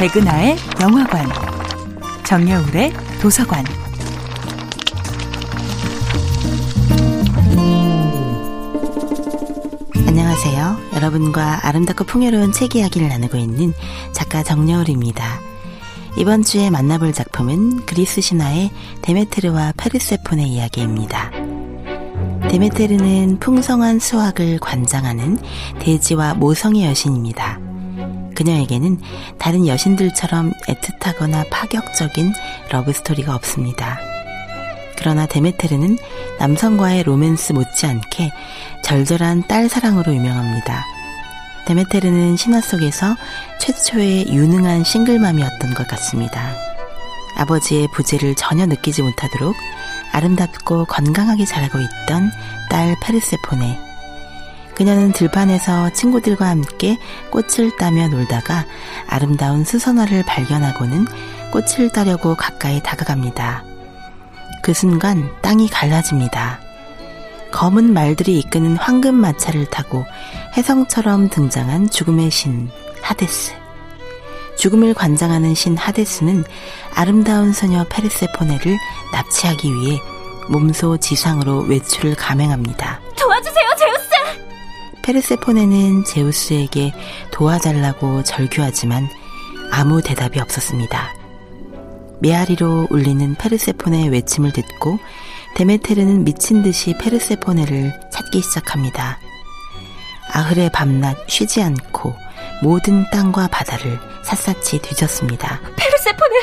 백은하의 영화관, 정여울의 도서관. 안녕하세요. 여러분과 아름답고 풍요로운 책 이야기를 나누고 있는 작가 정여울입니다. 이번 주에 만나볼 작품은 그리스 신화의 데메테르와 페르세폰의 이야기입니다. 데메테르는 풍성한 수확을 관장하는 대지와 모성의 여신입니다. 그녀에게는 다른 여신들처럼 애틋하거나 파격적인 러브스토리가 없습니다. 그러나 데메테르는 남성과의 로맨스 못지않게 절절한 딸 사랑으로 유명합니다. 데메테르는 신화 속에서 최초의 유능한 싱글맘이었던 것 같습니다. 아버지의 부재를 전혀 느끼지 못하도록 아름답고 건강하게 자라고 있던 딸 페르세포네. 그녀는 들판에서 친구들과 함께 꽃을 따며 놀다가 아름다운 수선화를 발견하고는 꽃을 따려고 가까이 다가갑니다. 그 순간 땅이 갈라집니다. 검은 말들이 이끄는 황금 마차를 타고 해성처럼 등장한 죽음의 신 하데스. 죽음을 관장하는 신 하데스는 아름다운 소녀 페르세포네를 납치하기 위해 몸소 지상으로 외출을 감행합니다. 페르세포네는 제우스에게 도와달라고 절규하지만 아무 대답이 없었습니다. 메아리로 울리는 페르세포네의 외침을 듣고 데메테르는 미친 듯이 페르세포네를 찾기 시작합니다. 아흐레 밤낮 쉬지 않고 모든 땅과 바다를 샅샅이 뒤졌습니다. 페르세포네!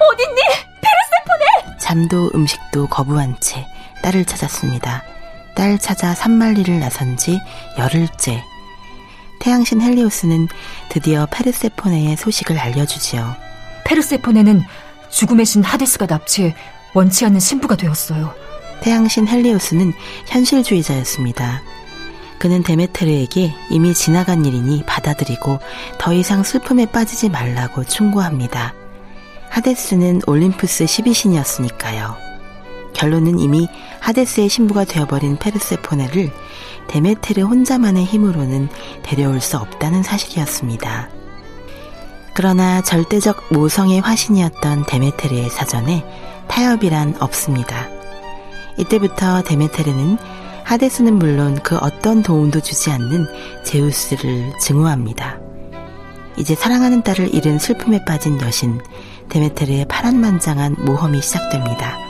어딨니? 페르세포네! 잠도 음식도 거부한 채 딸을 찾았습니다. 딸 찾아 산말리를 나선 지 열흘째. 태양신 헬리오스는 드디어 페르세포네의 소식을 알려주지요. 페르세포네는 죽음의 신 하데스가 납치해 원치 않는 신부가 되었어요. 태양신 헬리오스는 현실주의자였습니다. 그는 데메테르에게 이미 지나간 일이니 받아들이고 더 이상 슬픔에 빠지지 말라고 충고합니다. 하데스는 올림푸스 12신이었으니까요. 결론은 이미 하데스의 신부가 되어버린 페르세포네를 데메테르 혼자만의 힘으로는 데려올 수 없다는 사실이었습니다. 그러나 절대적 모성의 화신이었던 데메테르의 사전에 타협이란 없습니다. 이때부터 데메테르는 하데스는 물론 그 어떤 도움도 주지 않는 제우스를 증오합니다. 이제 사랑하는 딸을 잃은 슬픔에 빠진 여신 데메테르의 파란만장한 모험이 시작됩니다.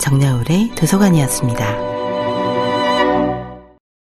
정여울의 도서관이었습니다.